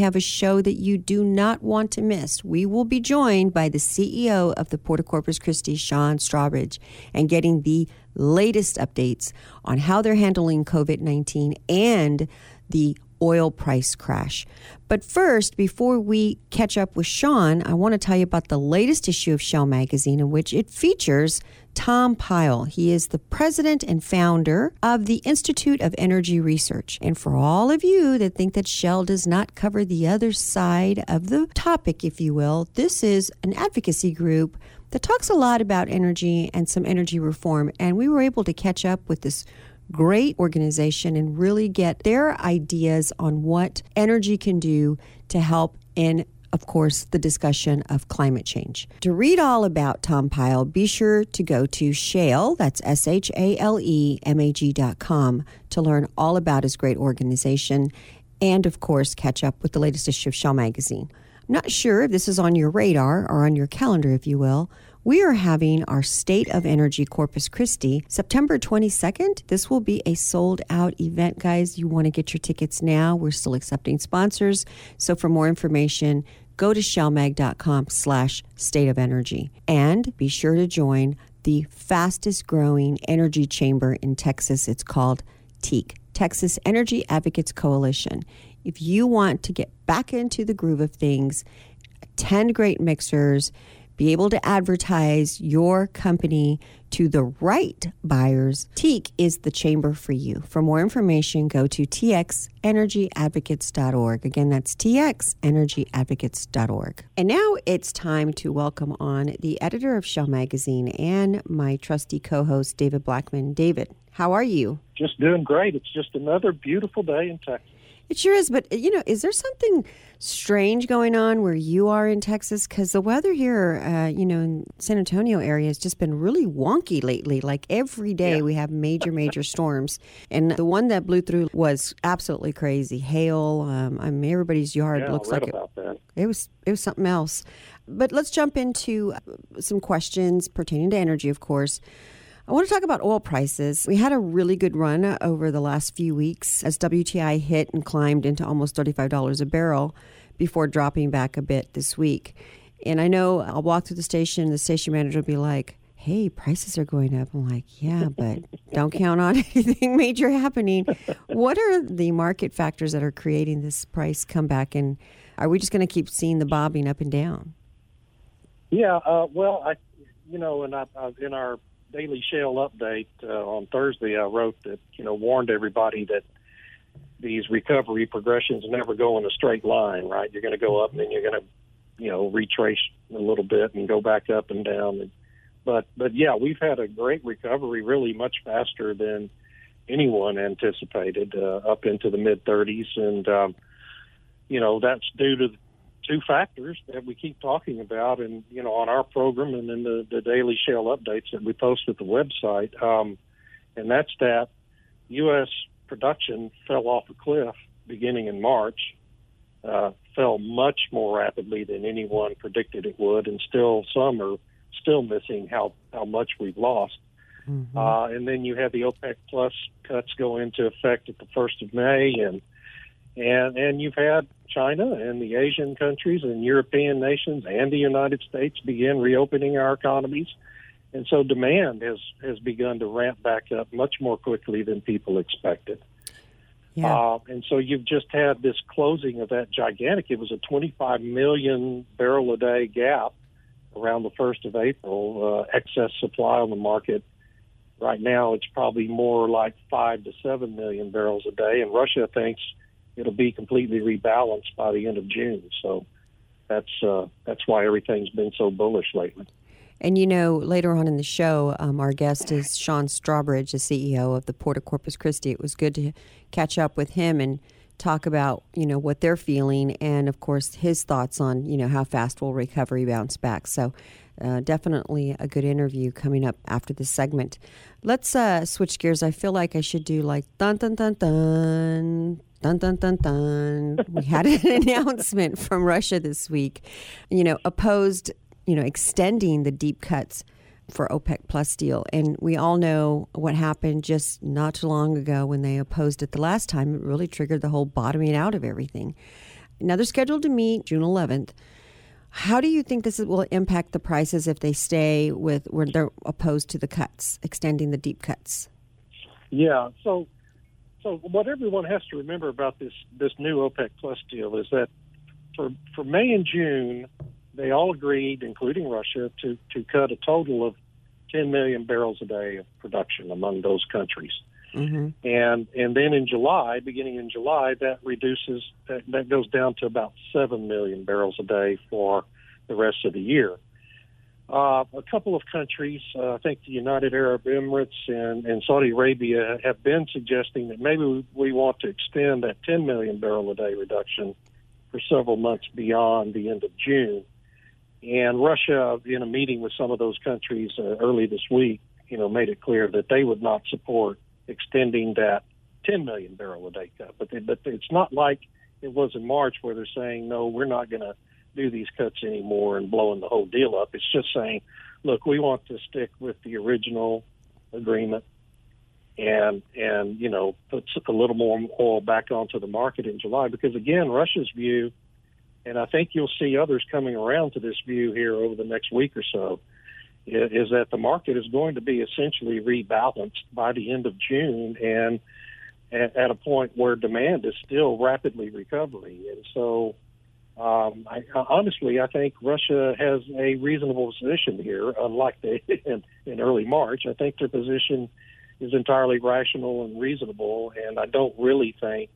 have a show that you do not want to miss. We will be joined by the CEO of the Port of Corpus Christi, Sean Strawbridge, and getting the latest updates on how they're handling COVID 19 and the oil price crash. But first, before we catch up with Sean, I want to tell you about the latest issue of Shale Magazine, in which it features Tom Pyle. He is the president and founder of the Institute of Energy Research. And for all of you that think that Shale does not cover the other side of the topic, if you will, this is an advocacy group that talks a lot about energy and some energy reform. And we were able to catch up with this great organization and really get their ideas on what energy can do to help in of course, the discussion of climate change. To read all about Tom Pyle, be sure to go to Shale, that's S H A L E M A G dot com, to learn all about his great organization and, of course, catch up with the latest issue of Shale Magazine. I'm not sure if this is on your radar or on your calendar, if you will. We are having our State of Energy Corpus Christi September 22nd. This will be a sold out event, guys. You want to get your tickets now. We're still accepting sponsors. So for more information, go to shalemag.com slash state of energy and be sure to join the fastest growing energy chamber in Texas. It's called TEAC, Texas Energy Advocates Coalition. If you want to get back into the groove of things, attend great mixers, be able to advertise your company to the right buyers, TEAC is the chamber for you. For more information, go to txenergyadvocates.org. Again, that's txenergyadvocates.org. And now it's time to welcome on the editor of Shale Magazine and my trusty co host, David Blackman. David, how are you? Just doing great. It's just another beautiful day in Texas. It sure is. But, you know, is there something strange going on where you are in Texas? Because the weather here, uh, you know, in San Antonio area has just been really wonky lately. Like every day yeah. we have major, major storms. And the one that blew through was absolutely crazy. Hail. Um, I mean, everybody's yard yeah, looks like it, that. it was. It was something else. But let's jump into uh, some questions pertaining to energy, of course. I want to talk about oil prices. We had a really good run over the last few weeks as WTI hit and climbed into almost $35 a barrel before dropping back a bit this week. And I know I'll walk through the station, the station manager will be like, hey, prices are going up. I'm like, yeah, but don't count on anything major happening. What are the market factors that are creating this price comeback? And are we just going to keep seeing the bobbing up and down? Yeah, uh, well, I, you know, and I, I, in our daily shale update uh, on Thursday, I wrote that you know warned everybody that these recovery progressions never go in a straight line. Right, you're going to go up and then you're going to you know retrace a little bit and go back up and down. And, but but yeah, we've had a great recovery, really much faster than anyone anticipated, uh, up into the mid 30s, and um, you know that's due to two factors that we keep talking about, and you know, on our program and in the, the daily shale updates that we post at the website, um, and that's that U.S. production fell off a cliff beginning in March, uh, fell much more rapidly than anyone predicted it would, and still some are still missing how how much we've lost. Mm-hmm. Uh, and then you have the OPEC plus cuts go into effect at the first of May, and and and you've had China and the Asian countries and European nations and the United States begin reopening our economies. And so demand has, has begun to ramp back up much more quickly than people expected. Yeah. Uh, and so you've just had this closing of that gigantic, it was a 25 million barrel a day gap around the 1st of April, uh, excess supply on the market. Right now, it's probably more like 5 to 7 million barrels a day. And Russia thinks it'll be completely rebalanced by the end of June. So that's uh, that's why everything's been so bullish lately. And you know, later on in the show, um, our guest is Sean Strawbridge, the CEO of the Port of Corpus Christi. It was good to catch up with him and talk about you know what they're feeling, and of course his thoughts on you know how fast will recovery bounce back. So. Uh, definitely a good interview coming up after this segment. Let's uh, switch gears. I feel like I should do like dun dun dun dun dun dun dun dun. we had an announcement from Russia this week, you know, opposed, you know, extending the deep cuts for OPEC Plus deal. And we all know what happened just not too long ago when they opposed it the last time. It really triggered the whole bottoming out of everything. Now they're scheduled to meet June 11th. How do you think this will impact the prices if they stay with where they're opposed to the cuts, extending the deep cuts? Yeah. So, so what everyone has to remember about this this new OPEC Plus deal is that for for May and June, they all agreed, including Russia, to to cut a total of 10 million barrels a day of production among those countries. Mm-hmm. And and then in July, beginning in July, that reduces that, that goes down to about seven million barrels a day for the rest of the year. Uh, a couple of countries, uh, I think the United Arab Emirates and, and Saudi Arabia, have been suggesting that maybe we, want to extend that 10 million barrel a day reduction for several months beyond the end of June. And Russia, in a meeting with some of those countries uh, early this week, you know, made it clear that they would not support extending that 10 million barrel a day cut. But they, but it's not like it was in March where they're saying no, we're not going to do these cuts anymore and blowing the whole deal up. It's just saying, look, we want to stick with the original agreement and and you know put a little more oil back onto the market in July because again Russia's view and I think you'll see others coming around to this view here over the next week or so, is that the market is going to be essentially rebalanced by the end of June and at, a point where demand is still rapidly recovering. And so, um, I, honestly, I think Russia has a reasonable position here, unlike they in, in early March. I think their position is entirely rational and reasonable, and I don't really think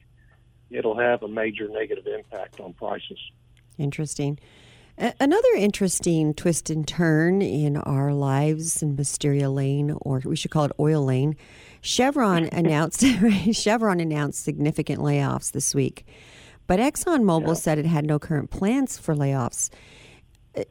it'll have a major negative impact on prices. Interesting. Another interesting twist and turn in our lives in Wisteria Lane, or we should call it Oil Lane. Chevron announced Chevron announced significant layoffs this week, but ExxonMobil yeah. said it had no current plans for layoffs.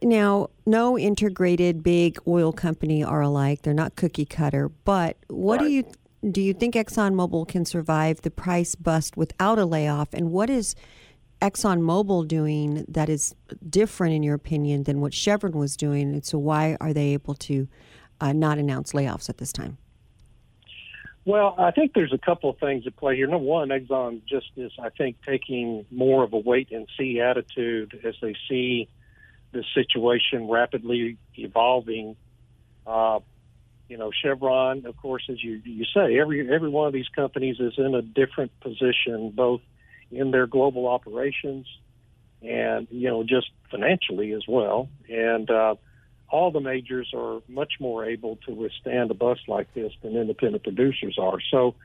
Now, no integrated big oil company are alike; they're not cookie cutter. But what right. do you do you think ExxonMobil can survive the price bust without a layoff? And what is ExxonMobil doing that is different, in your opinion, than what Chevron was doing? And so, why are they able to uh, not announce layoffs at this time? Well, I think there's a couple of things at play here. Number one, Exxon just is, I think, taking more of a wait and see attitude as they see the situation rapidly evolving. Uh, you know, Chevron, of course, as you you say, every every one of these companies is in a different position, both in their global operations and you know just financially as well. And uh, all the majors are much more able to withstand a bust like this than independent producers are. So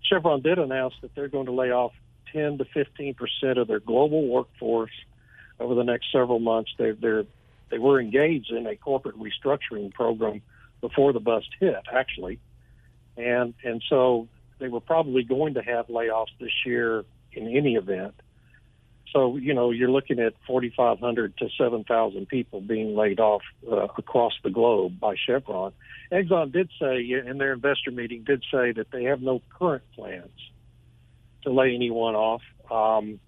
Chevron did announce that they're going to lay off 10 to 15 percent of their global workforce over the next several months. They're, they're they were engaged in a corporate restructuring program before the bust hit, actually. And and so they were probably going to have layoffs this year in any event. So you know you're looking at 4,500 to 7,000 people being laid off uh, across the globe by Chevron. Exxon did say in their investor meeting did say that they have no current plans to lay anyone off um,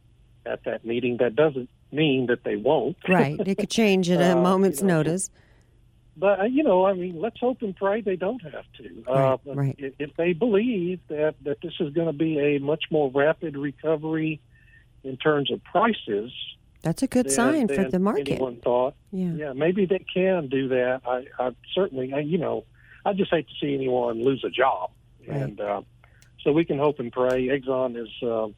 at that meeting. That doesn't mean that they won't. Right. It could change at a uh, moment's you know, notice but uh, you know, I mean, let's hope and pray they don't have to. Right, uh, right. If, if they believe that that this is going to be a much more rapid recovery in terms of prices, that's a good sign for the market. Anyone thought, yeah, yeah, maybe they can do that. I, I certainly, I, you know, I just hate to see anyone lose a job, right. and uh, so we can hope and pray. Exxon is, uh,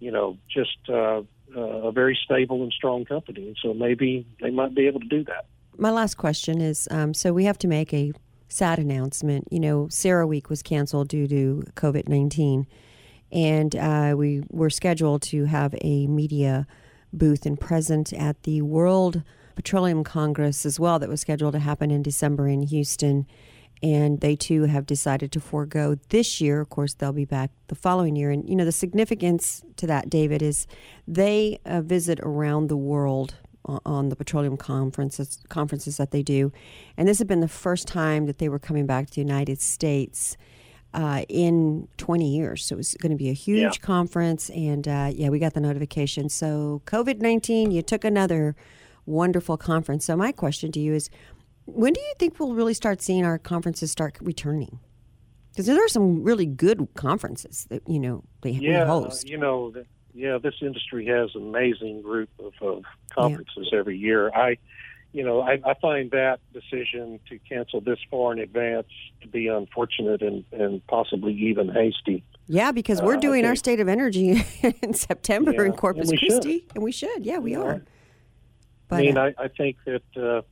you know, just uh, uh, a very stable and strong company, and so maybe they might be able to do that my last question is um, so we have to make a sad announcement. You know, CERAWeek was canceled due to COVID 19, and uh, we were scheduled to have a media booth and present at the World Petroleum Congress as well, that was scheduled to happen in December in Houston. and they too have decided to forego this year. Of course, they'll be back the following year. And you know, the significance to that, David, is they uh, visit around the world on the petroleum conferences conferences that they do, and this had been the first time that they were coming back to the United States. Uh, in 20 years. So it was going to be a huge yeah. conference. And uh, yeah, we got the notification. So COVID 19, you took another wonderful conference. So my question to you is when do you think we'll really start seeing our conferences start returning? Because there are some really good conferences that you know they yeah, host. You know, yeah, this industry has an amazing group of, of conferences yeah. every year. I, you know, I, I find that decision to cancel this far in advance to be unfortunate and, and possibly even hasty. Yeah, because we're uh, doing our state of energy in September yeah, in Corpus Christi, and we should. Yeah, we are. But, I mean, uh, I, I think that uh,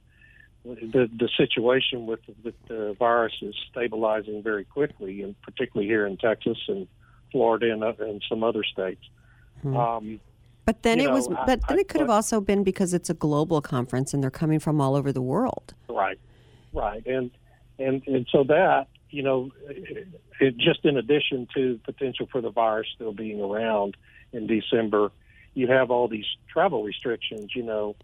the the situation with with the virus is stabilizing very quickly, and particularly here in Texas and Florida and, uh, and some other states. Hmm. Um, but then it know, was, but I, then it could I, have also been because it's a global conference and they're coming from all over the world. Right, right, and and and so that you know, it, it, just in addition to potential for the virus still being around in December, you have all these travel restrictions. You know,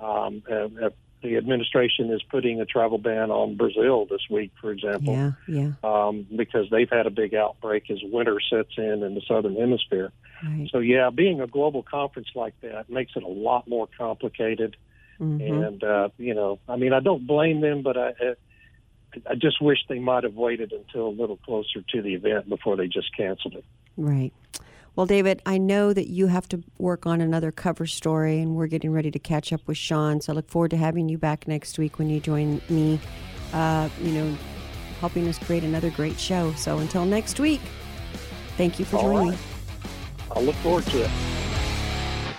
um, uh, the administration is putting a travel ban on Brazil this week, for example. Yeah, yeah. Um, because they've had a big outbreak as winter sets in in the southern hemisphere. Right. So yeah, being a global conference like that makes it a lot more complicated. Mm-hmm. And uh, you know, I mean, I don't blame them, but I. I just wish they might have waited until a little closer to the event before they just canceled it. Right. Well, David, I know that you have to work on another cover story, and we're getting ready to catch up with Sean. So I look forward to having you back next week when you join me, uh, you know, helping us create another great show. So until next week, thank you for joining right. me. I look forward to it.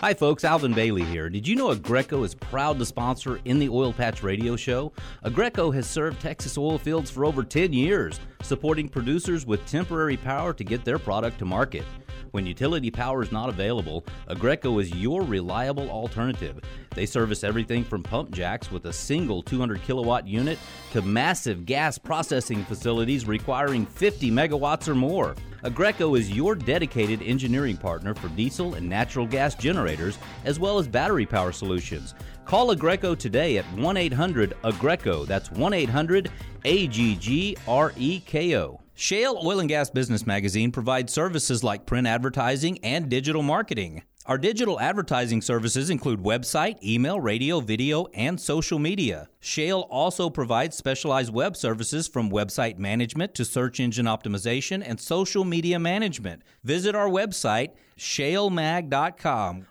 Hi, folks. Alvin Bailey here. Did you know Aggreko is proud to sponsor In the Oil Patch radio show? Aggreko has served Texas oil fields for over 10 years, supporting producers with temporary power to get their product to market. When utility power is not available, Aggreko is your reliable alternative. They service everything from pump jacks with a single 200 kilowatt unit to massive gas processing facilities requiring 50 megawatts or more. Aggreko is your dedicated engineering partner for diesel and natural gas generators, as well as battery power solutions. Call Aggreko today at 1 800 Aggreko. That's 1 800 A G G R E K O. Shale Oil and Gas Business Magazine provides services like print advertising and digital marketing. Our digital advertising services include website, email, radio, video, and social media. Shale also provides specialized web services from website management to search engine optimization and social media management. Visit our website, shalemag.com.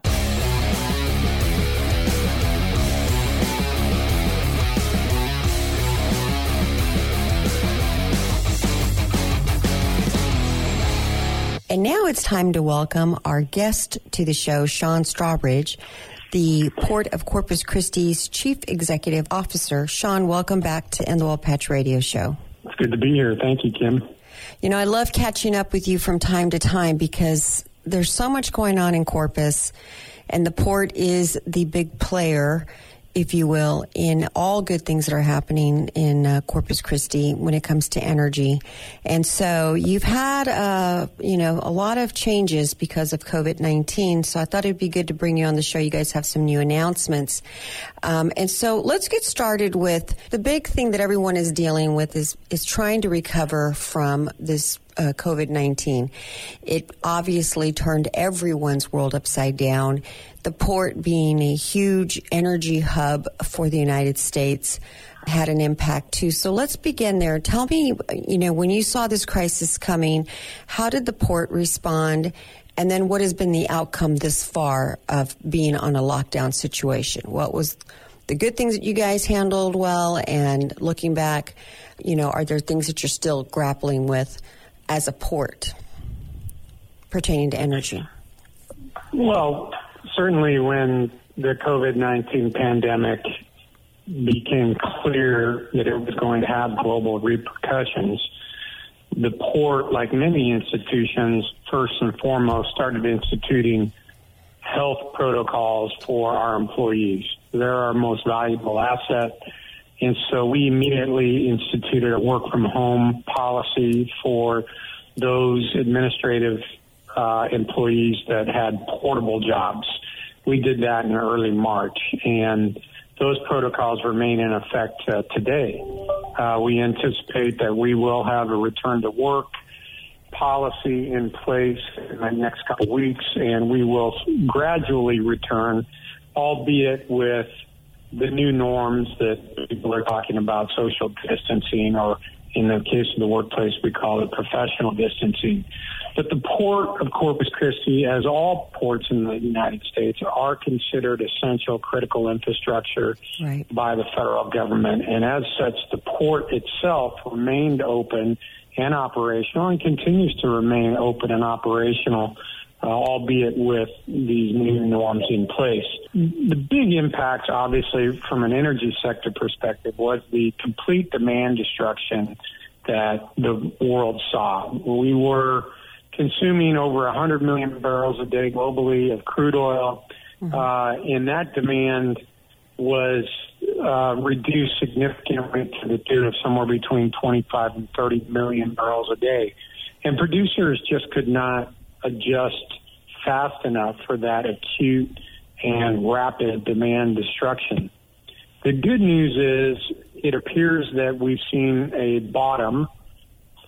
And now it's time to welcome our guest to the show, Sean Strawbridge, the Port of Corpus Christi's Chief Executive Officer. Sean, welcome back to In the Oil Patch Radio Show. It's good to be here. Thank you, Kim. You know, I love catching up with you from time to time because there's so much going on in Corpus, and the port is the big player if you will, in all good things that are happening in uh, Corpus Christi when it comes to energy. And so you've had, uh, you know, a lot of changes because of COVID 19. So I thought it'd be good to bring you on the show. You guys have some new announcements. Um, and so let's get started with the big thing that everyone is dealing with is, is trying to recover from this uh, COVID 19. It obviously turned everyone's world upside down. The port being a huge energy hub for the United States had an impact too. So let's begin there. Tell me, you know, when you saw this crisis coming, how did the port respond? And then what has been the outcome this far of being on a lockdown situation? What was the good things that you guys handled well? And looking back, you know, are there things that you're still grappling with as a port pertaining to energy? Well, certainly when the COVID 19 pandemic became clear that it was going to have global repercussions, the port, like many institutions, first and foremost started instituting health protocols for our employees. They're our most valuable asset, And so we immediately instituted a work from home policy for those administrative uh, employees that had portable jobs. We did that in early March, and those protocols remain in effect uh, today. Uh, we anticipate that we will have a return to work policy in place in the next couple of weeks, and we will gradually return, albeit with the new norms that people are talking about, social distancing, or in the case of the workplace, we call it professional distancing. But the port of Corpus Christi, as all ports in the United States, are considered essential critical infrastructure right. by the federal government. And as such, the port itself remained open and operational and continues to remain open and operational, uh, albeit with these new norms in place. The big impacts, obviously, from an energy sector perspective, was the complete demand destruction that the world saw. We were consuming over 100 million barrels a day globally of crude oil, mm-hmm. uh, and that demand was uh, reduced significantly to the tune of somewhere between 25 and 30 million barrels a day. And producers just could not adjust fast enough for that acute and rapid demand destruction. The good news is it appears that we've seen a bottom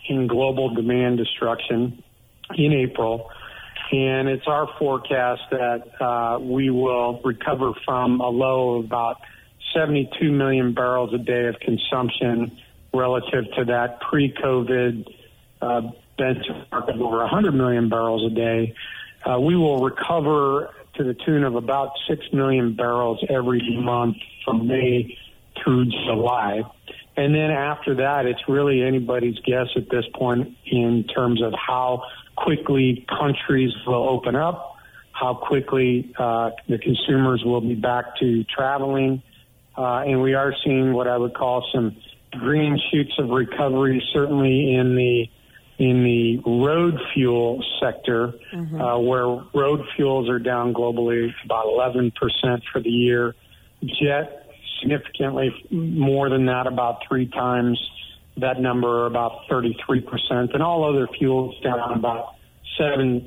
in global demand destruction in April. And it's our forecast that uh, we will recover from a low of about 72 million barrels a day of consumption relative to that pre-COVID uh, benchmark of over 100 million barrels a day. Uh, we will recover to the tune of about 6 million barrels every month from May through July. And then after that, it's really anybody's guess at this point in terms of how quickly countries will open up, how quickly uh, the consumers will be back to traveling, uh, and we are seeing what I would call some green shoots of recovery, certainly in the in the road fuel sector, mm-hmm. uh, where road fuels are down globally about 11% for the year. Jet significantly more than that, about three times that number, about 33%, and all other fuels down about 7%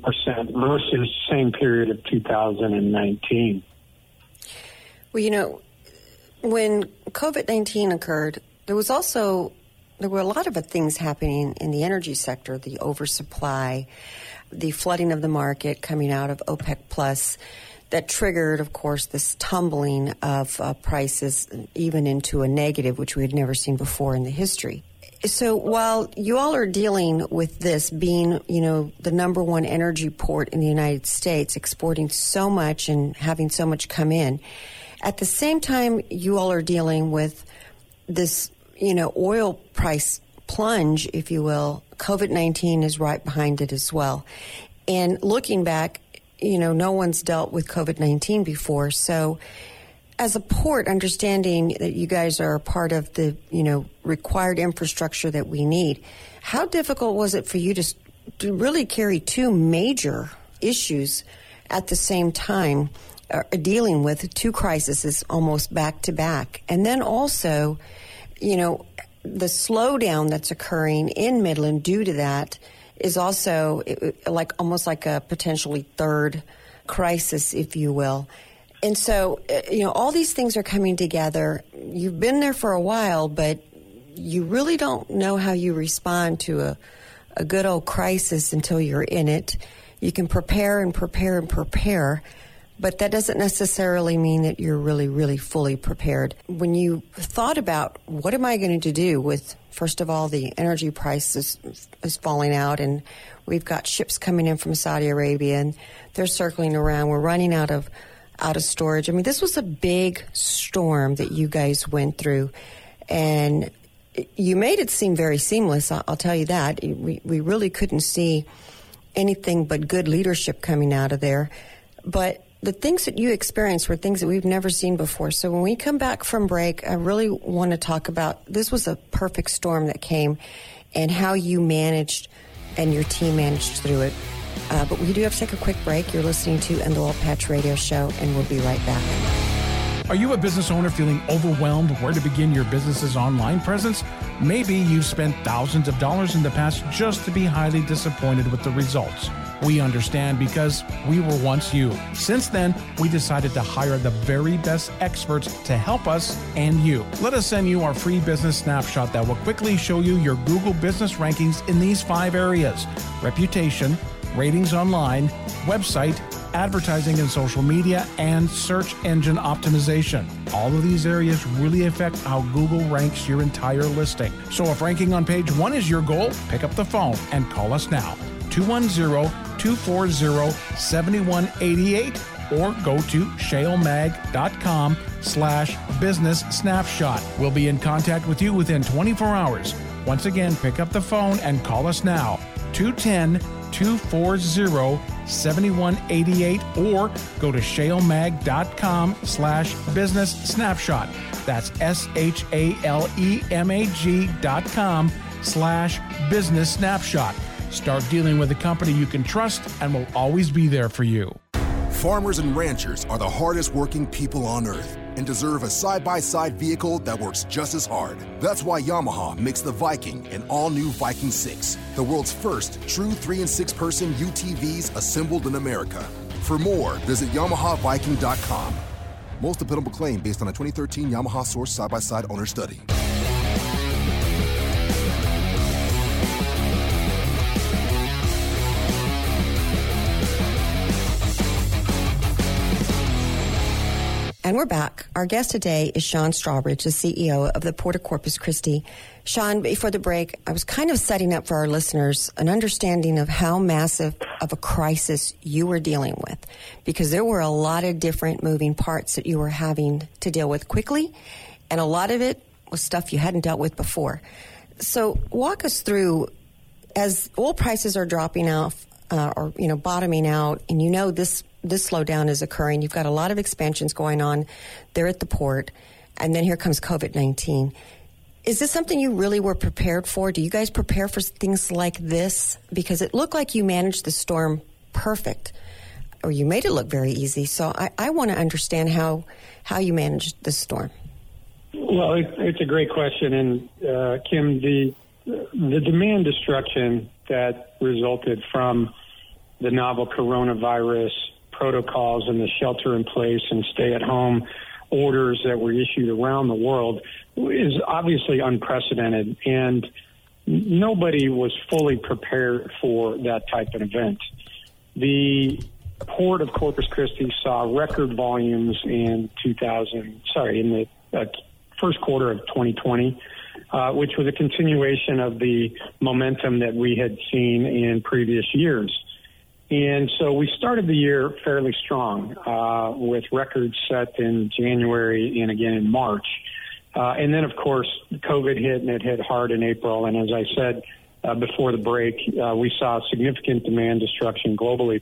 versus same period of 2019. Well, you know, when COVID 19 occurred, there was also there were a lot of things happening in the energy sector, the oversupply, the flooding of the market coming out of OPEC plus that triggered, of course, this tumbling of uh, prices even into a negative, which we had never seen before in the history. So while you all are dealing with this being, you know, the number one energy port in the United States, exporting so much and having so much come in, at the same time, you all are dealing with this, you know, oil price plunge, if you will. COVID 19 is right behind it as well. And looking back, you know, no one's dealt with COVID 19 before. So, as a port, understanding that you guys are a part of the, you know, required infrastructure that we need, how difficult was it for you to, to really carry two major issues at the same time? are dealing with two crises almost back to back. And then also, you know, the slowdown that's occurring in Midland due to that is also like almost like a potentially third crisis, if you will. And so, uh, you know, all these things are coming together. You've been there for a while, but you really don't know how you respond to a, a good old crisis until you're in it. You can prepare and prepare and prepare but that doesn't necessarily mean that you're really, really fully prepared. When you thought about what am I going to do with, first of all, the energy price is, is falling out, and we've got ships coming in from Saudi Arabia, and they're circling around. We're running out of out of storage. I mean, this was a big storm that you guys went through, and you made it seem very seamless. I'll tell you that. We we really couldn't see anything but good leadership coming out of there, but the things that you experienced were things that we've never seen before. So when we come back from break, I really want to talk about this was a perfect storm that came and how you managed and your team managed through it. Uh, but we do have to take a quick break. You're listening to In the Oil Patch Radio Show, and we'll be right back. Are you a business owner feeling overwhelmed where to begin your business's online presence? Maybe you've spent thousands of dollars in the past just to be highly disappointed with the results. We understand because we were once you. Since then, we decided to hire the very best experts to help us and you. Let us send you our free business snapshot that will quickly show you your Google business rankings in these five areas reputation, ratings online, website, advertising and social media, and search engine optimization. All of these areas really affect how Google ranks your entire listing. So if ranking on page one is your goal, pick up the phone and call us now. 210 240 7188 or go to shalemag.com slash business snapshot. We'll be in contact with you within 24 hours. Once again, pick up the phone and call us now. 210 240 7188 or go to shalemag.com slash business snapshot. That's S-H-A-L-E-M-A-G dot com slash business snapshot. Start dealing with a company you can trust and will always be there for you. Farmers and ranchers are the hardest working people on earth and deserve a side by side vehicle that works just as hard. That's why Yamaha makes the Viking an all new Viking 6, the world's first true 3 and 6 person UTVs assembled in America. For more, visit YamahaViking.com. Most dependable claim based on a 2013 Yamaha Source side by side owner study. And we're back. Our guest today is Sean Strawbridge, the CEO of the Port of Corpus Christi. Sean, before the break, I was kind of setting up for our listeners an understanding of how massive of a crisis you were dealing with, because there were a lot of different moving parts that you were having to deal with quickly, and a lot of it was stuff you hadn't dealt with before. So, walk us through as oil prices are dropping off uh, or you know bottoming out, and you know this this slowdown is occurring. You've got a lot of expansions going on there at the port, and then here comes COVID 19. Is this something you really were prepared for? Do you guys prepare for things like this? Because it looked like you managed the storm perfect, or you made it look very easy. So I, I want to understand how how you managed the storm. Well, it, it's a great question, and uh, Kim, the the demand destruction that resulted from the novel coronavirus protocols and the shelter in place and stay at home orders that were issued around the world is obviously unprecedented and nobody was fully prepared for that type of event. The port of Corpus Christi saw record volumes in 2000, sorry, in the uh, first quarter of 2020, uh, which was a continuation of the momentum that we had seen in previous years. And so we started the year fairly strong uh, with records set in January and again in March. Uh, and then, of course, COVID hit and it hit hard in April. And as I said uh, before the break, uh, we saw significant demand destruction globally.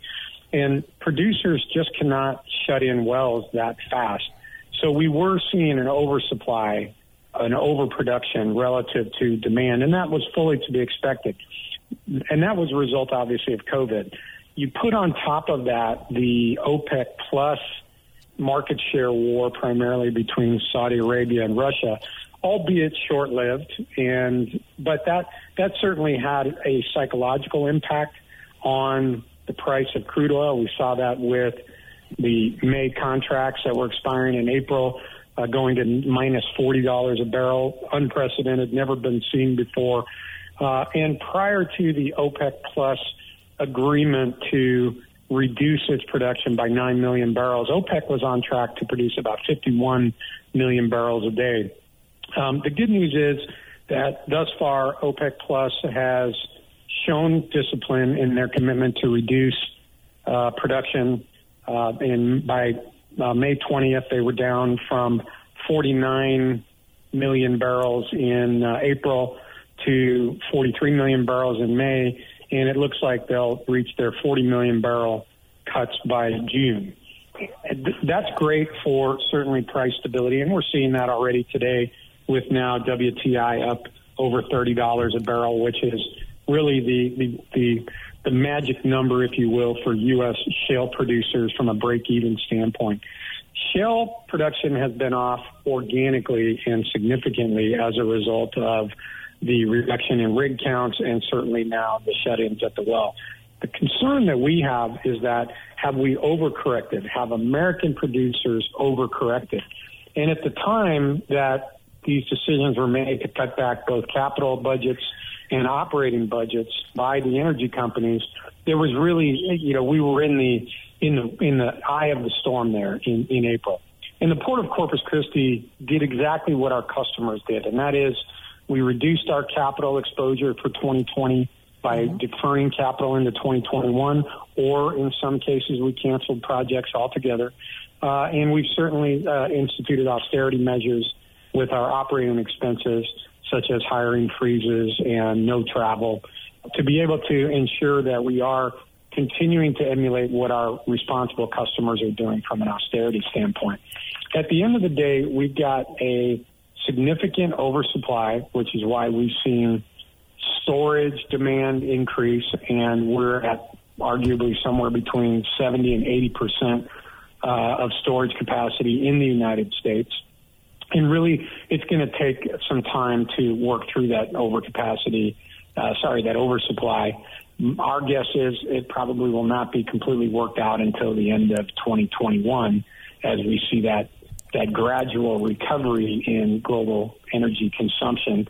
And producers just cannot shut in wells that fast. So we were seeing an oversupply, an overproduction relative to demand. And that was fully to be expected. And that was a result, obviously, of COVID you put on top of that the OPEC plus market share war primarily between Saudi Arabia and Russia, albeit short-lived, and but that that certainly had a psychological impact on the price of crude oil. We saw that with the May contracts that were expiring in April, uh, going to minus forty dollars a barrel, unprecedented, never been seen before. Uh, and prior to the OPEC plus agreement to reduce its production by 9 million barrels. OPEC was on track to produce about 51 million barrels a day. Um, the good news is that thus far, OPEC Plus has shown discipline in their commitment to reduce uh, production. Uh, and by uh, May 20th, they were down from 49 million barrels in uh, April to 43 million barrels in May and it looks like they'll reach their 40 million barrel cuts by June. That's great for certainly price stability, and we're seeing that already today with now WTI up over $30 a barrel, which is really the, the, the, the magic number, if you will, for U.S. shale producers from a break even standpoint. Shale production has been off organically and significantly as a result of the reduction in rig counts and certainly now the shut-ins at the well. The concern that we have is that have we overcorrected? Have American producers overcorrected? And at the time that these decisions were made to cut back both capital budgets and operating budgets by the energy companies, there was really, you know, we were in the in the in the eye of the storm there in, in April. And the Port of Corpus Christi did exactly what our customers did, and that is we reduced our capital exposure for 2020 by mm-hmm. deferring capital into 2021, or in some cases we canceled projects altogether. Uh, and we've certainly uh, instituted austerity measures with our operating expenses, such as hiring freezes and no travel, to be able to ensure that we are continuing to emulate what our responsible customers are doing from an austerity standpoint. At the end of the day, we've got a significant oversupply, which is why we've seen storage demand increase, and we're at arguably somewhere between 70 and 80 percent uh, of storage capacity in the United States. And really, it's going to take some time to work through that overcapacity, uh, sorry, that oversupply. Our guess is it probably will not be completely worked out until the end of 2021 as we see that that gradual recovery in global energy consumption.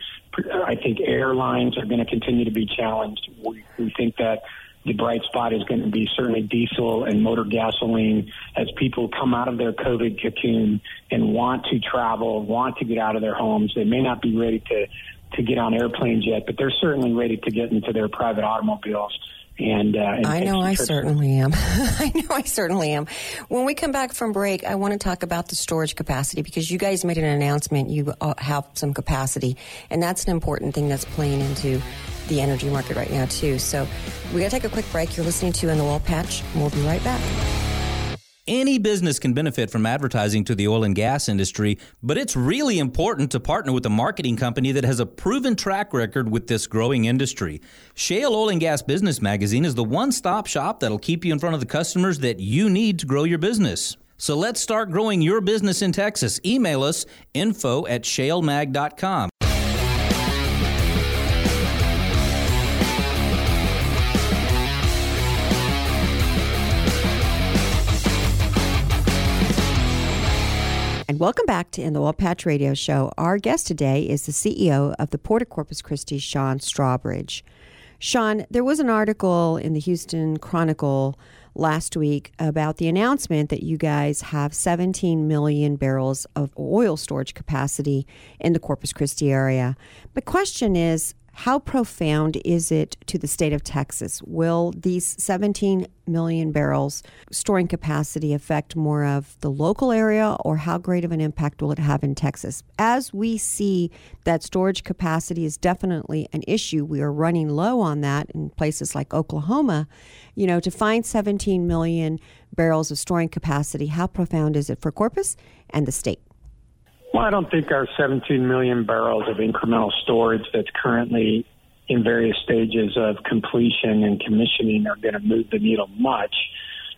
I think airlines are going to continue to be challenged. We, we think that the bright spot is going to be certainly diesel and motor gasoline as people come out of their COVID cocoon and want to travel, want to get out of their homes. They may not be ready to, to get on airplanes yet, but they're certainly ready to get into their private automobiles. And, uh, and I know I certainly am. I know I certainly am. When we come back from break, I want to talk about the storage capacity because you guys made an announcement. You uh, have some capacity, and that's an important thing that's playing into the energy market right now, too. So we got to take a quick break. You're listening to In the Oil Patch, and we'll be right back. Any business can benefit from advertising to the oil and gas industry, but it's really important to partner with a marketing company that has a proven track record with this growing industry. Shale Oil and Gas Business Magazine is the one stop shop that'll keep you in front of the customers that you need to grow your business. So let's start growing your business in Texas. Email us info at shalemag.com. Welcome back to In the Oil Patch Radio Show. Our guest today is the CEO of the Port of Corpus Christi, Sean Strawbridge. Sean, there was an article in the Houston Chronicle last week about the announcement that you guys have 17 million barrels of oil storage capacity in the Corpus Christi area. My question is how profound is it to the state of Texas? Will these 17 million barrels storing capacity affect more of the local area, or how great of an impact will it have in Texas? As we see that storage capacity is definitely an issue, we are running low on that in places like Oklahoma. You know, to find 17 million barrels of storing capacity, how profound is it for Corpus and the state? Well, I don't think our 17 million barrels of incremental storage that's currently in various stages of completion and commissioning are going to move the needle much.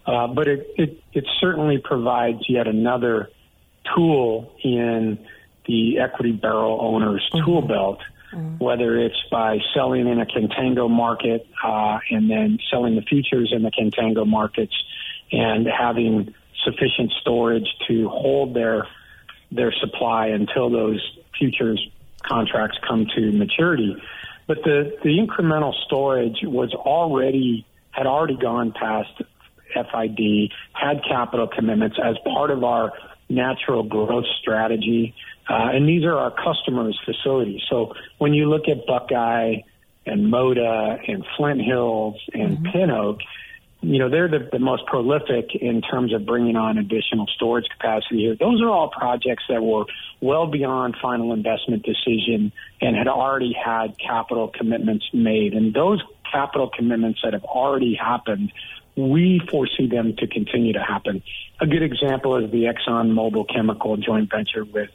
Uh, but it, it, it certainly provides yet another tool in the equity barrel owner's mm-hmm. tool belt, mm-hmm. whether it's by selling in a contango market uh, and then selling the futures in the contango markets and having sufficient storage to hold their their supply until those futures contracts come to maturity. But the, the incremental storage was already, had already gone past FID, had capital commitments as part of our natural growth strategy. Uh, and these are our customers' facilities. So when you look at Buckeye and Moda and Flint Hills and mm-hmm. Pin Oak, you know, they're the, the most prolific in terms of bringing on additional storage capacity here. Those are all projects that were well beyond final investment decision and had already had capital commitments made. And those capital commitments that have already happened, we foresee them to continue to happen. A good example is the Exxon Mobil Chemical joint venture with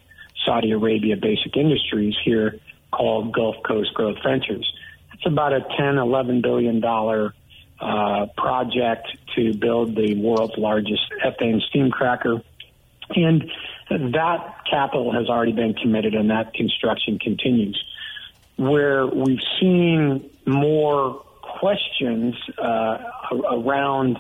Saudi Arabia Basic Industries here called Gulf Coast Growth Ventures. It's about a 10, 11 billion dollar uh, project to build the world's largest ethane steam cracker. And that capital has already been committed and that construction continues. Where we've seen more questions uh, around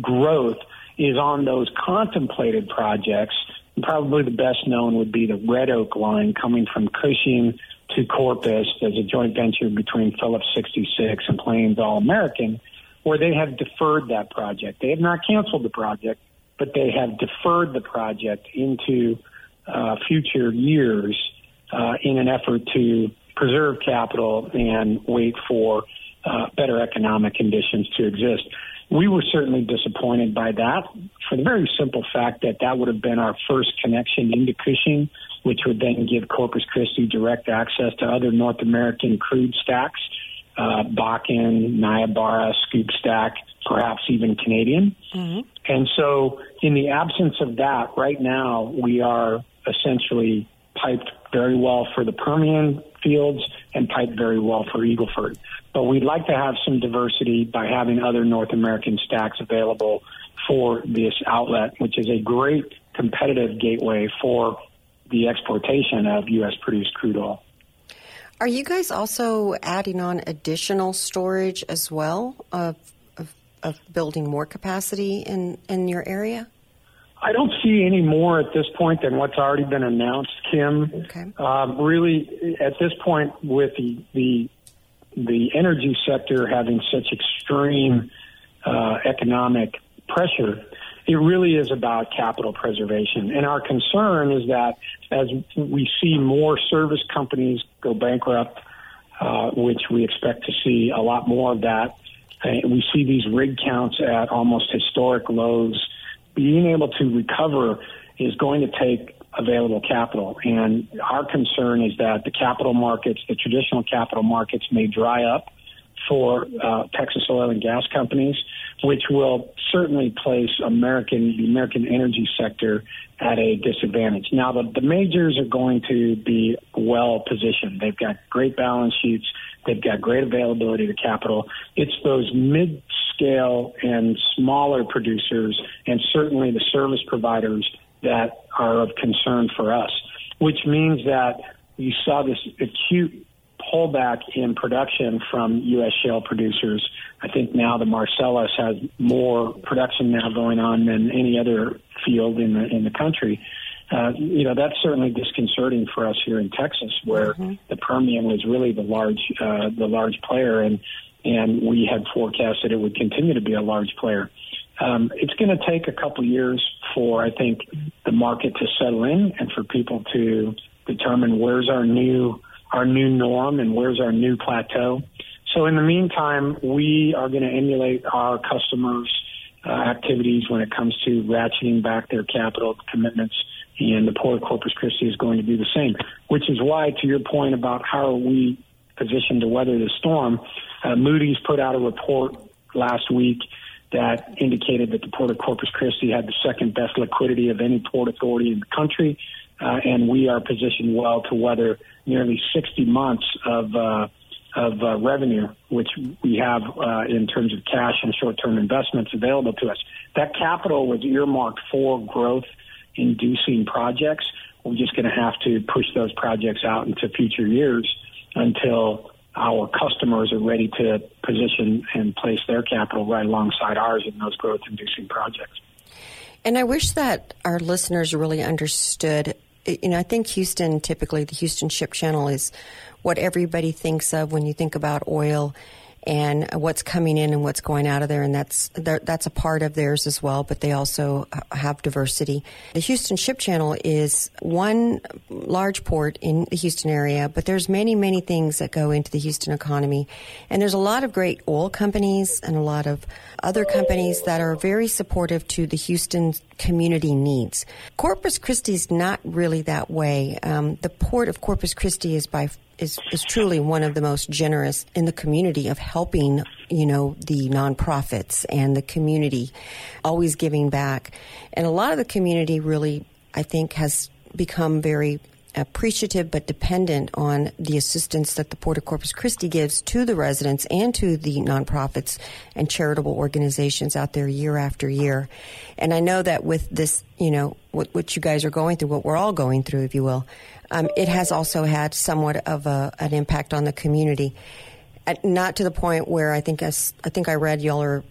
growth is on those contemplated projects. Probably the best known would be the Red Oak line coming from Cushing to Corpus as a joint venture between Phillips 66 and Plains All American, where they have deferred that project. They have not canceled the project, but they have deferred the project into uh, future years uh, in an effort to preserve capital and wait for uh, better economic conditions to exist. We were certainly disappointed by that for the very simple fact that that would have been our first connection into Cushing, which would then give Corpus Christi direct access to other North American crude stacks, uh, Bakken, Scoop stack, perhaps even Canadian. Mm-hmm. And so, in the absence of that, right now we are essentially piped very well for the Permian fields and piped very well for Eagle Ford. But we'd like to have some diversity by having other North American stacks available for this outlet, which is a great competitive gateway for the exportation of U.S. produced crude oil. Are you guys also adding on additional storage as well of, of, of building more capacity in, in your area? I don't see any more at this point than what's already been announced, Kim. Okay. Um, really, at this point, with the, the the energy sector having such extreme uh, economic pressure, it really is about capital preservation. And our concern is that as we see more service companies go bankrupt, uh, which we expect to see a lot more of that, uh, we see these rig counts at almost historic lows being able to recover is going to take available capital. And our concern is that the capital markets, the traditional capital markets, may dry up for uh, Texas oil and gas companies, which will certainly place American the American energy sector at a disadvantage. Now, the, the majors are going to be well positioned. They've got great balance sheets. They've got great availability to capital. It's those mid scale and smaller producers, and certainly the service providers that are of concern for us, which means that you saw this acute pullback in production from U.S. shale producers. I think now the Marcellus has more production now going on than any other field in the in the country. Uh, you know that's certainly disconcerting for us here in Texas, where mm-hmm. the Permian was really the large uh, the large player, and and we had forecasted it would continue to be a large player. Um, it's going to take a couple years for I think the market to settle in and for people to determine where's our new our new norm and where's our new plateau. So in the meantime, we are going to emulate our customers' uh, activities when it comes to ratcheting back their capital commitments, and the Port of Corpus Christi is going to do the same. Which is why, to your point about how are we positioned to weather the storm, uh, Moody's put out a report last week that indicated that the Port of Corpus Christi had the second best liquidity of any port authority in the country, uh, and we are positioned well to weather nearly 60 months of uh, of uh, revenue, which we have uh, in terms of cash and short-term investments available to us. That capital was earmarked for growth-inducing projects. We're just going to have to push those projects out into future years until our customers are ready to position and place their capital right alongside ours in those growth inducing projects. And I wish that our listeners really understood. You know, I think Houston, typically the Houston Ship Channel is what everybody thinks of when you think about oil and what's coming in and what's going out of there, and that's that's a part of theirs as well. But they also have diversity. The Houston Ship Channel is one large port in the Houston area, but there's many many things that go into the Houston economy, and there's a lot of great oil companies and a lot of other companies that are very supportive to the Houston community needs. Corpus Christi is not really that way. Um, the port of Corpus Christi is by is, is truly one of the most generous in the community of helping, you know, the nonprofits and the community, always giving back. And a lot of the community really, I think, has become very appreciative but dependent on the assistance that the Port of Corpus Christi gives to the residents and to the nonprofits and charitable organizations out there year after year. And I know that with this, you know, what, what you guys are going through, what we're all going through, if you will, um, it has also had somewhat of a, an impact on the community. At, not to the point where I think I, I think I read y'all are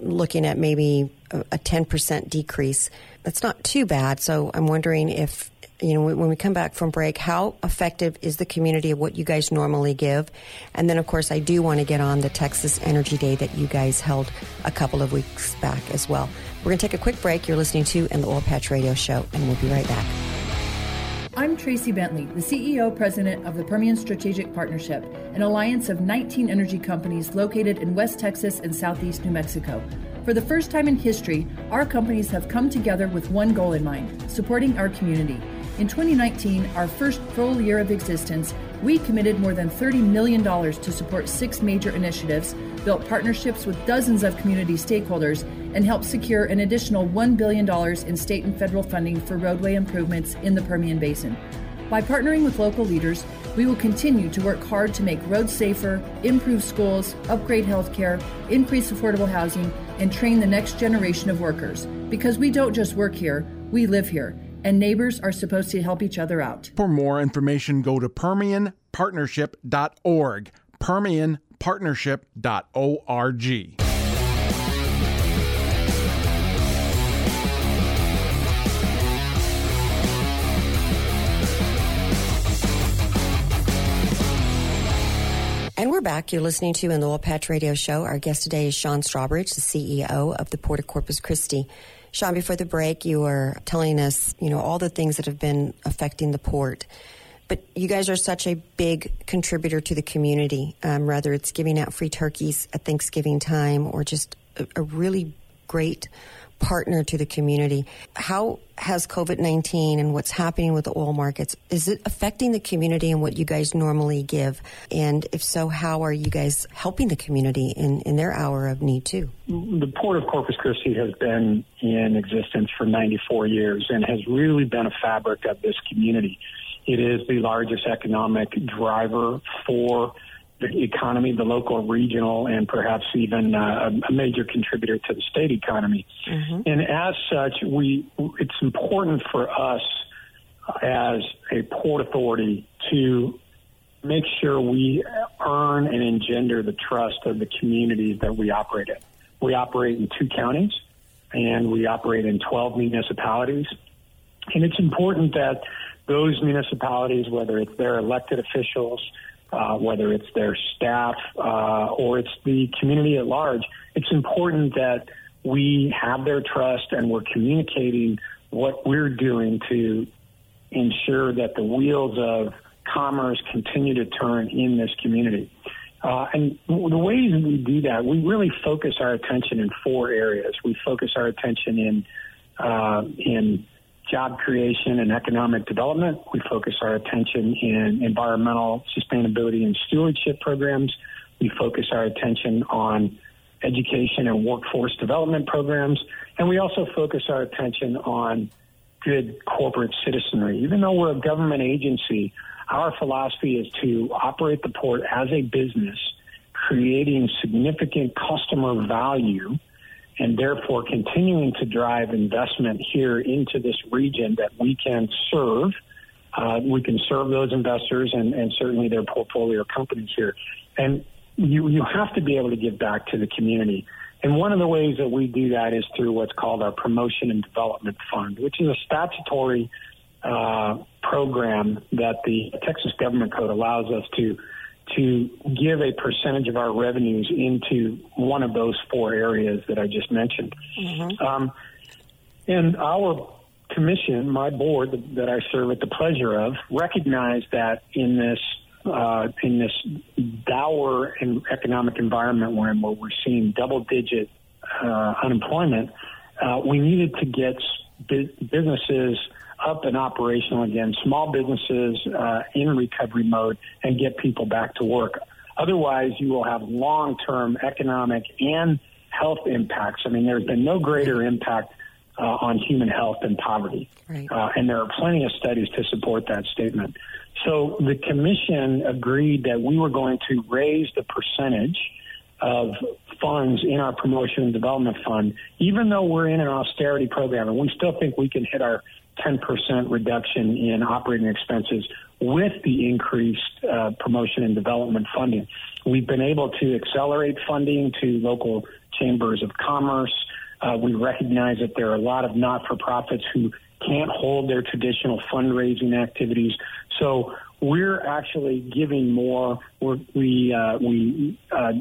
looking at maybe a, a 10% decrease. That's not too bad. So I'm wondering if you know, when we come back from break, how effective is the community of what you guys normally give? And then, of course, I do want to get on the Texas Energy Day that you guys held a couple of weeks back as well. We're going to take a quick break. You're listening to in the Oil Patch Radio Show, and we'll be right back. I'm Tracee Bentley, the CEO president of the Permian Strategic Partnership, an alliance of 19 energy companies located in West Texas and Southeast New Mexico. For the first time in history, our companies have come together with one goal in mind supporting our community. In 2019, our first full year of existence, we committed more than $30 million to support six major initiatives, built partnerships with dozens of community stakeholders, and helped secure an additional $1 billion in state and federal funding for roadway improvements in the Permian Basin. By partnering with local leaders, we will continue to work hard to make roads safer, improve schools, upgrade healthcare, increase affordable housing, and train the next generation of workers. Because we don't just work here, we live here and neighbors are supposed to help each other out. For more information, go to PermianPartnership.org. PermianPartnership.org. And we're back. You're listening to in the Oil Patch Radio Show. Our guest today is Sean Strawbridge, the CEO of the Port of Corpus Christi. Sean, before the break, you were telling us, you know, all the things that have been affecting the port. But you guys are such a big contributor to the community, um, whether it's giving out free turkeys at Thanksgiving time or just a, a really great partner to the community. How has COVID 19 and what's happening with the oil markets, is it affecting the community and what you guys normally give? And if so, how are you guys helping the community in, in their hour of need too? The Port of Corpus Christi has been in existence for 94 years and has really been a fabric of this community. It is the largest economic driver for the economy, the local, regional, and perhaps even uh, a major contributor to the state economy. Mm-hmm. And as such, we it's important for us as a port authority to make sure we earn and engender the trust of the communities that we operate in. We operate in two counties and we operate in 12 municipalities. And it's important that those municipalities, whether it's their elected officials, uh, whether it's their staff uh, or it's the community at large, it's important that we have their trust and we're communicating what we're doing to ensure that the wheels of commerce continue to turn in this community. Uh, and the ways we do that, we really focus our attention in four areas. We focus our attention in uh, in job creation and economic development. We focus our attention in environmental sustainability and stewardship programs. We focus our attention on education and workforce development programs. And we also focus our attention on good corporate citizenry. Even though we're a government agency, our philosophy is to operate the port as a business, creating significant customer value and therefore continuing to drive investment here into this region that we can serve. Uh, we can serve those investors and, and certainly their portfolio companies here. And you, you have to be able to give back to the community. And one of the ways that we do that is through what's called our Promotion and Development Fund, which is a statutory uh, program that the Texas Government Code allows us to to give a percentage of our revenues into one of those four areas that I just mentioned. Mm-hmm. Um, and our commission, my board that I serve at the pleasure of, recognized that in this uh, in this dour and economic environment where, where we're seeing double digit uh, unemployment, uh, we needed to get businesses up and operational again, small businesses uh, in recovery mode, and get people back to work. Otherwise, you will have long term economic and health impacts. I mean, there's been no greater impact uh, on human health and poverty. Right. Uh, and there are plenty of studies to support that statement. So the commission agreed that we were going to raise the percentage of funds in our promotion and development fund, even though we're in an austerity program, and we still think we can hit our 10% reduction in operating expenses with the increased uh, promotion and development funding. We've been able to accelerate funding to local chambers of commerce. Uh, we recognize that there are a lot of not-for-profits who can't hold their traditional fundraising activities. So we're actually giving more. We're, we uh, we uh,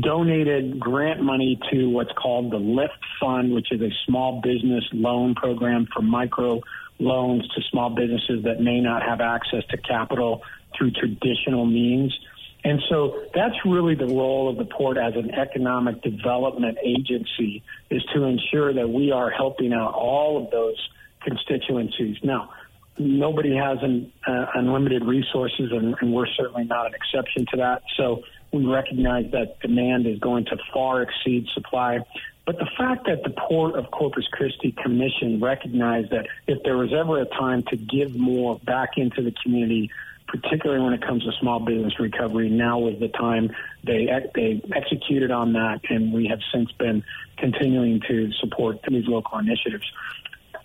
donated grant money to what's called the LIFT Fund, which is a small business loan program for micro loans to small businesses that may not have access to capital through traditional means. And so that's really the role of the port as an economic development agency is to ensure that we are helping out all of those constituencies. Now, nobody has an, uh, unlimited resources, and, and we're certainly not an exception to that. So we recognize that demand is going to far exceed supply. But the fact that the Port of Corpus Christi Commission recognized that if there was ever a time to give more back into the community, particularly when it comes to small business recovery, now was the time they they executed on that, and we have since been continuing to support these local initiatives.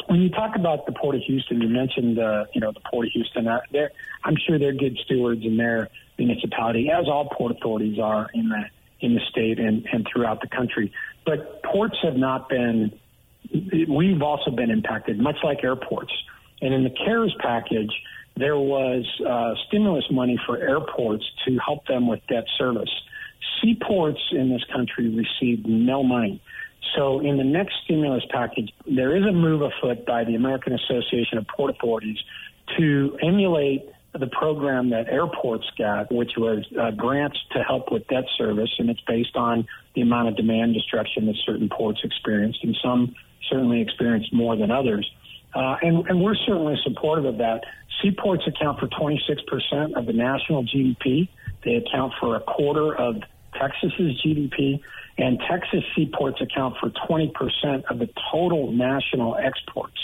When you talk about the Port of Houston, you mentioned uh, you know the Port of Houston. Uh, I'm sure they're good stewards in their municipality, as all port authorities are in the in the state and, and throughout the country. But ports have not been, we've also been impacted, much like airports. And in the CARES package, there was uh, stimulus money for airports to help them with debt service. Seaports in this country received no money. So in the next stimulus package, there is a move afoot by the American Association of Port Authorities to emulate the program that airports got, which was uh, grants to help with debt service, and it's based on the amount of demand destruction that certain ports experienced, and some certainly experienced more than others. Uh, and, and we're certainly supportive of that. Seaports account for 26% of the national GDP. They account for a quarter of Texas's GDP, and Texas seaports account for 20% of the total national exports.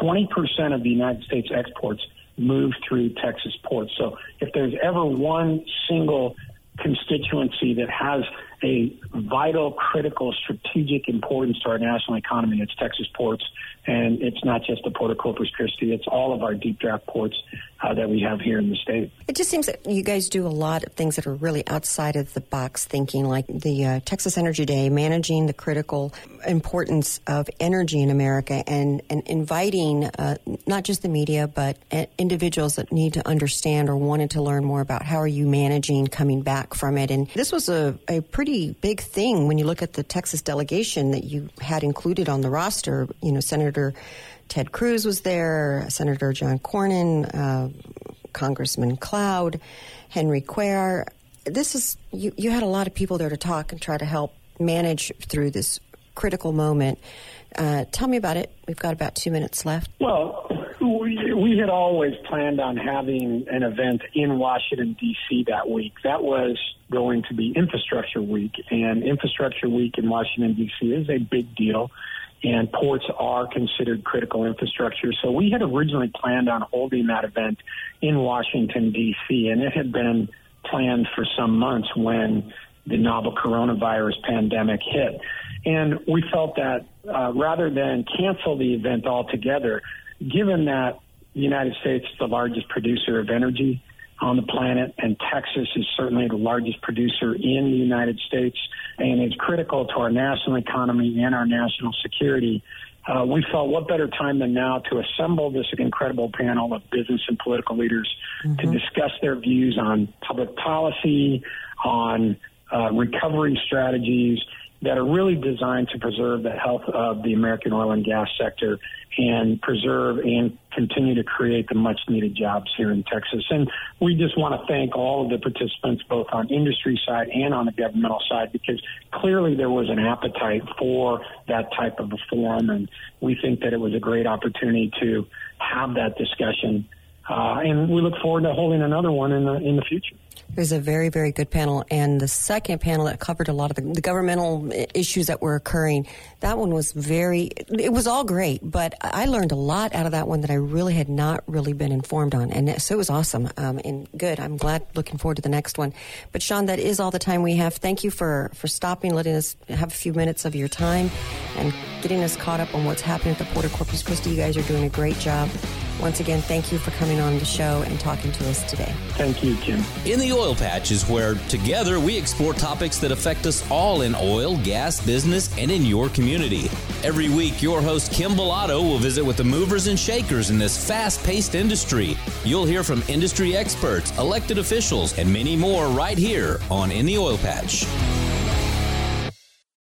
20% of the United States exports move through Texas ports. So if there's ever one single constituency that has a vital, critical, strategic importance to our national economy. It's Texas ports, and it's not just the Port of Corpus Christi. It's all of our deep draft ports uh, that we have here in the state. It just seems that you guys do a lot of things that are really outside of the box thinking, like the uh, Texas Energy Day, managing the critical importance of energy in America, and, and inviting uh, not just the media, but uh, individuals that need to understand or wanted to learn more about how are you managing coming back from it. And this was a, a pretty pretty big thing when you look at the Texas delegation that you had included on the roster. You know, Senator Ted Cruz was there, Senator John Cornyn, uh, Congressman Cloud, Henry Cuellar. This is you, you had a lot of people there to talk and try to help manage through this critical moment. Uh, tell me about it. We've got about two minutes left. Well, we, we had always planned on having an event in Washington, D.C. that week. That was going to be Infrastructure Week, and Infrastructure Week in Washington, D.C. is a big deal, and ports are considered critical infrastructure. So we had originally planned on holding that event in Washington, D.C., and it had been planned for some months when the novel coronavirus pandemic hit. And we felt that uh, rather than cancel the event altogether, given that the United States is the largest producer of energy on the planet, and Texas is certainly the largest producer in the United States, and is critical to our national economy and our national security. Uh, we felt what better time than now to assemble this incredible panel of business and political leaders mm-hmm. to discuss their views on public policy, on uh, recovery strategies, that are really designed to preserve the health of the American oil and gas sector and preserve and continue to create the much needed jobs here in Texas. And we just want to thank all of the participants, both on industry side and on the governmental side, because clearly there was an appetite for that type of a forum. And we think that it was a great opportunity to have that discussion uh, and we look forward to holding another one in the in the future. It was a very, very good panel. And the second panel that covered a lot of the, the, governmental issues that were occurring, that one was very, it was all great, but I learned a lot out of that one that I really had not really been informed on. And so it was awesome um, and good. I'm glad, looking forward to the next one. But Sean, that is all the time we have. Thank you for, for stopping, letting us have a few minutes of your time and getting us caught up on what's happening at the Port of Corpus Christi. You guys are doing a great job. Once again, thank you for coming on the show and talking to us today. Thank you, Kim. In the Oil Patch is where together we explore topics that affect us all in oil, gas, business, and in your community. Every week, your host Kim Bellotto will visit with the movers and shakers in this fast paced industry. You'll hear from industry experts, elected officials, and many more right here on In the Oil Patch.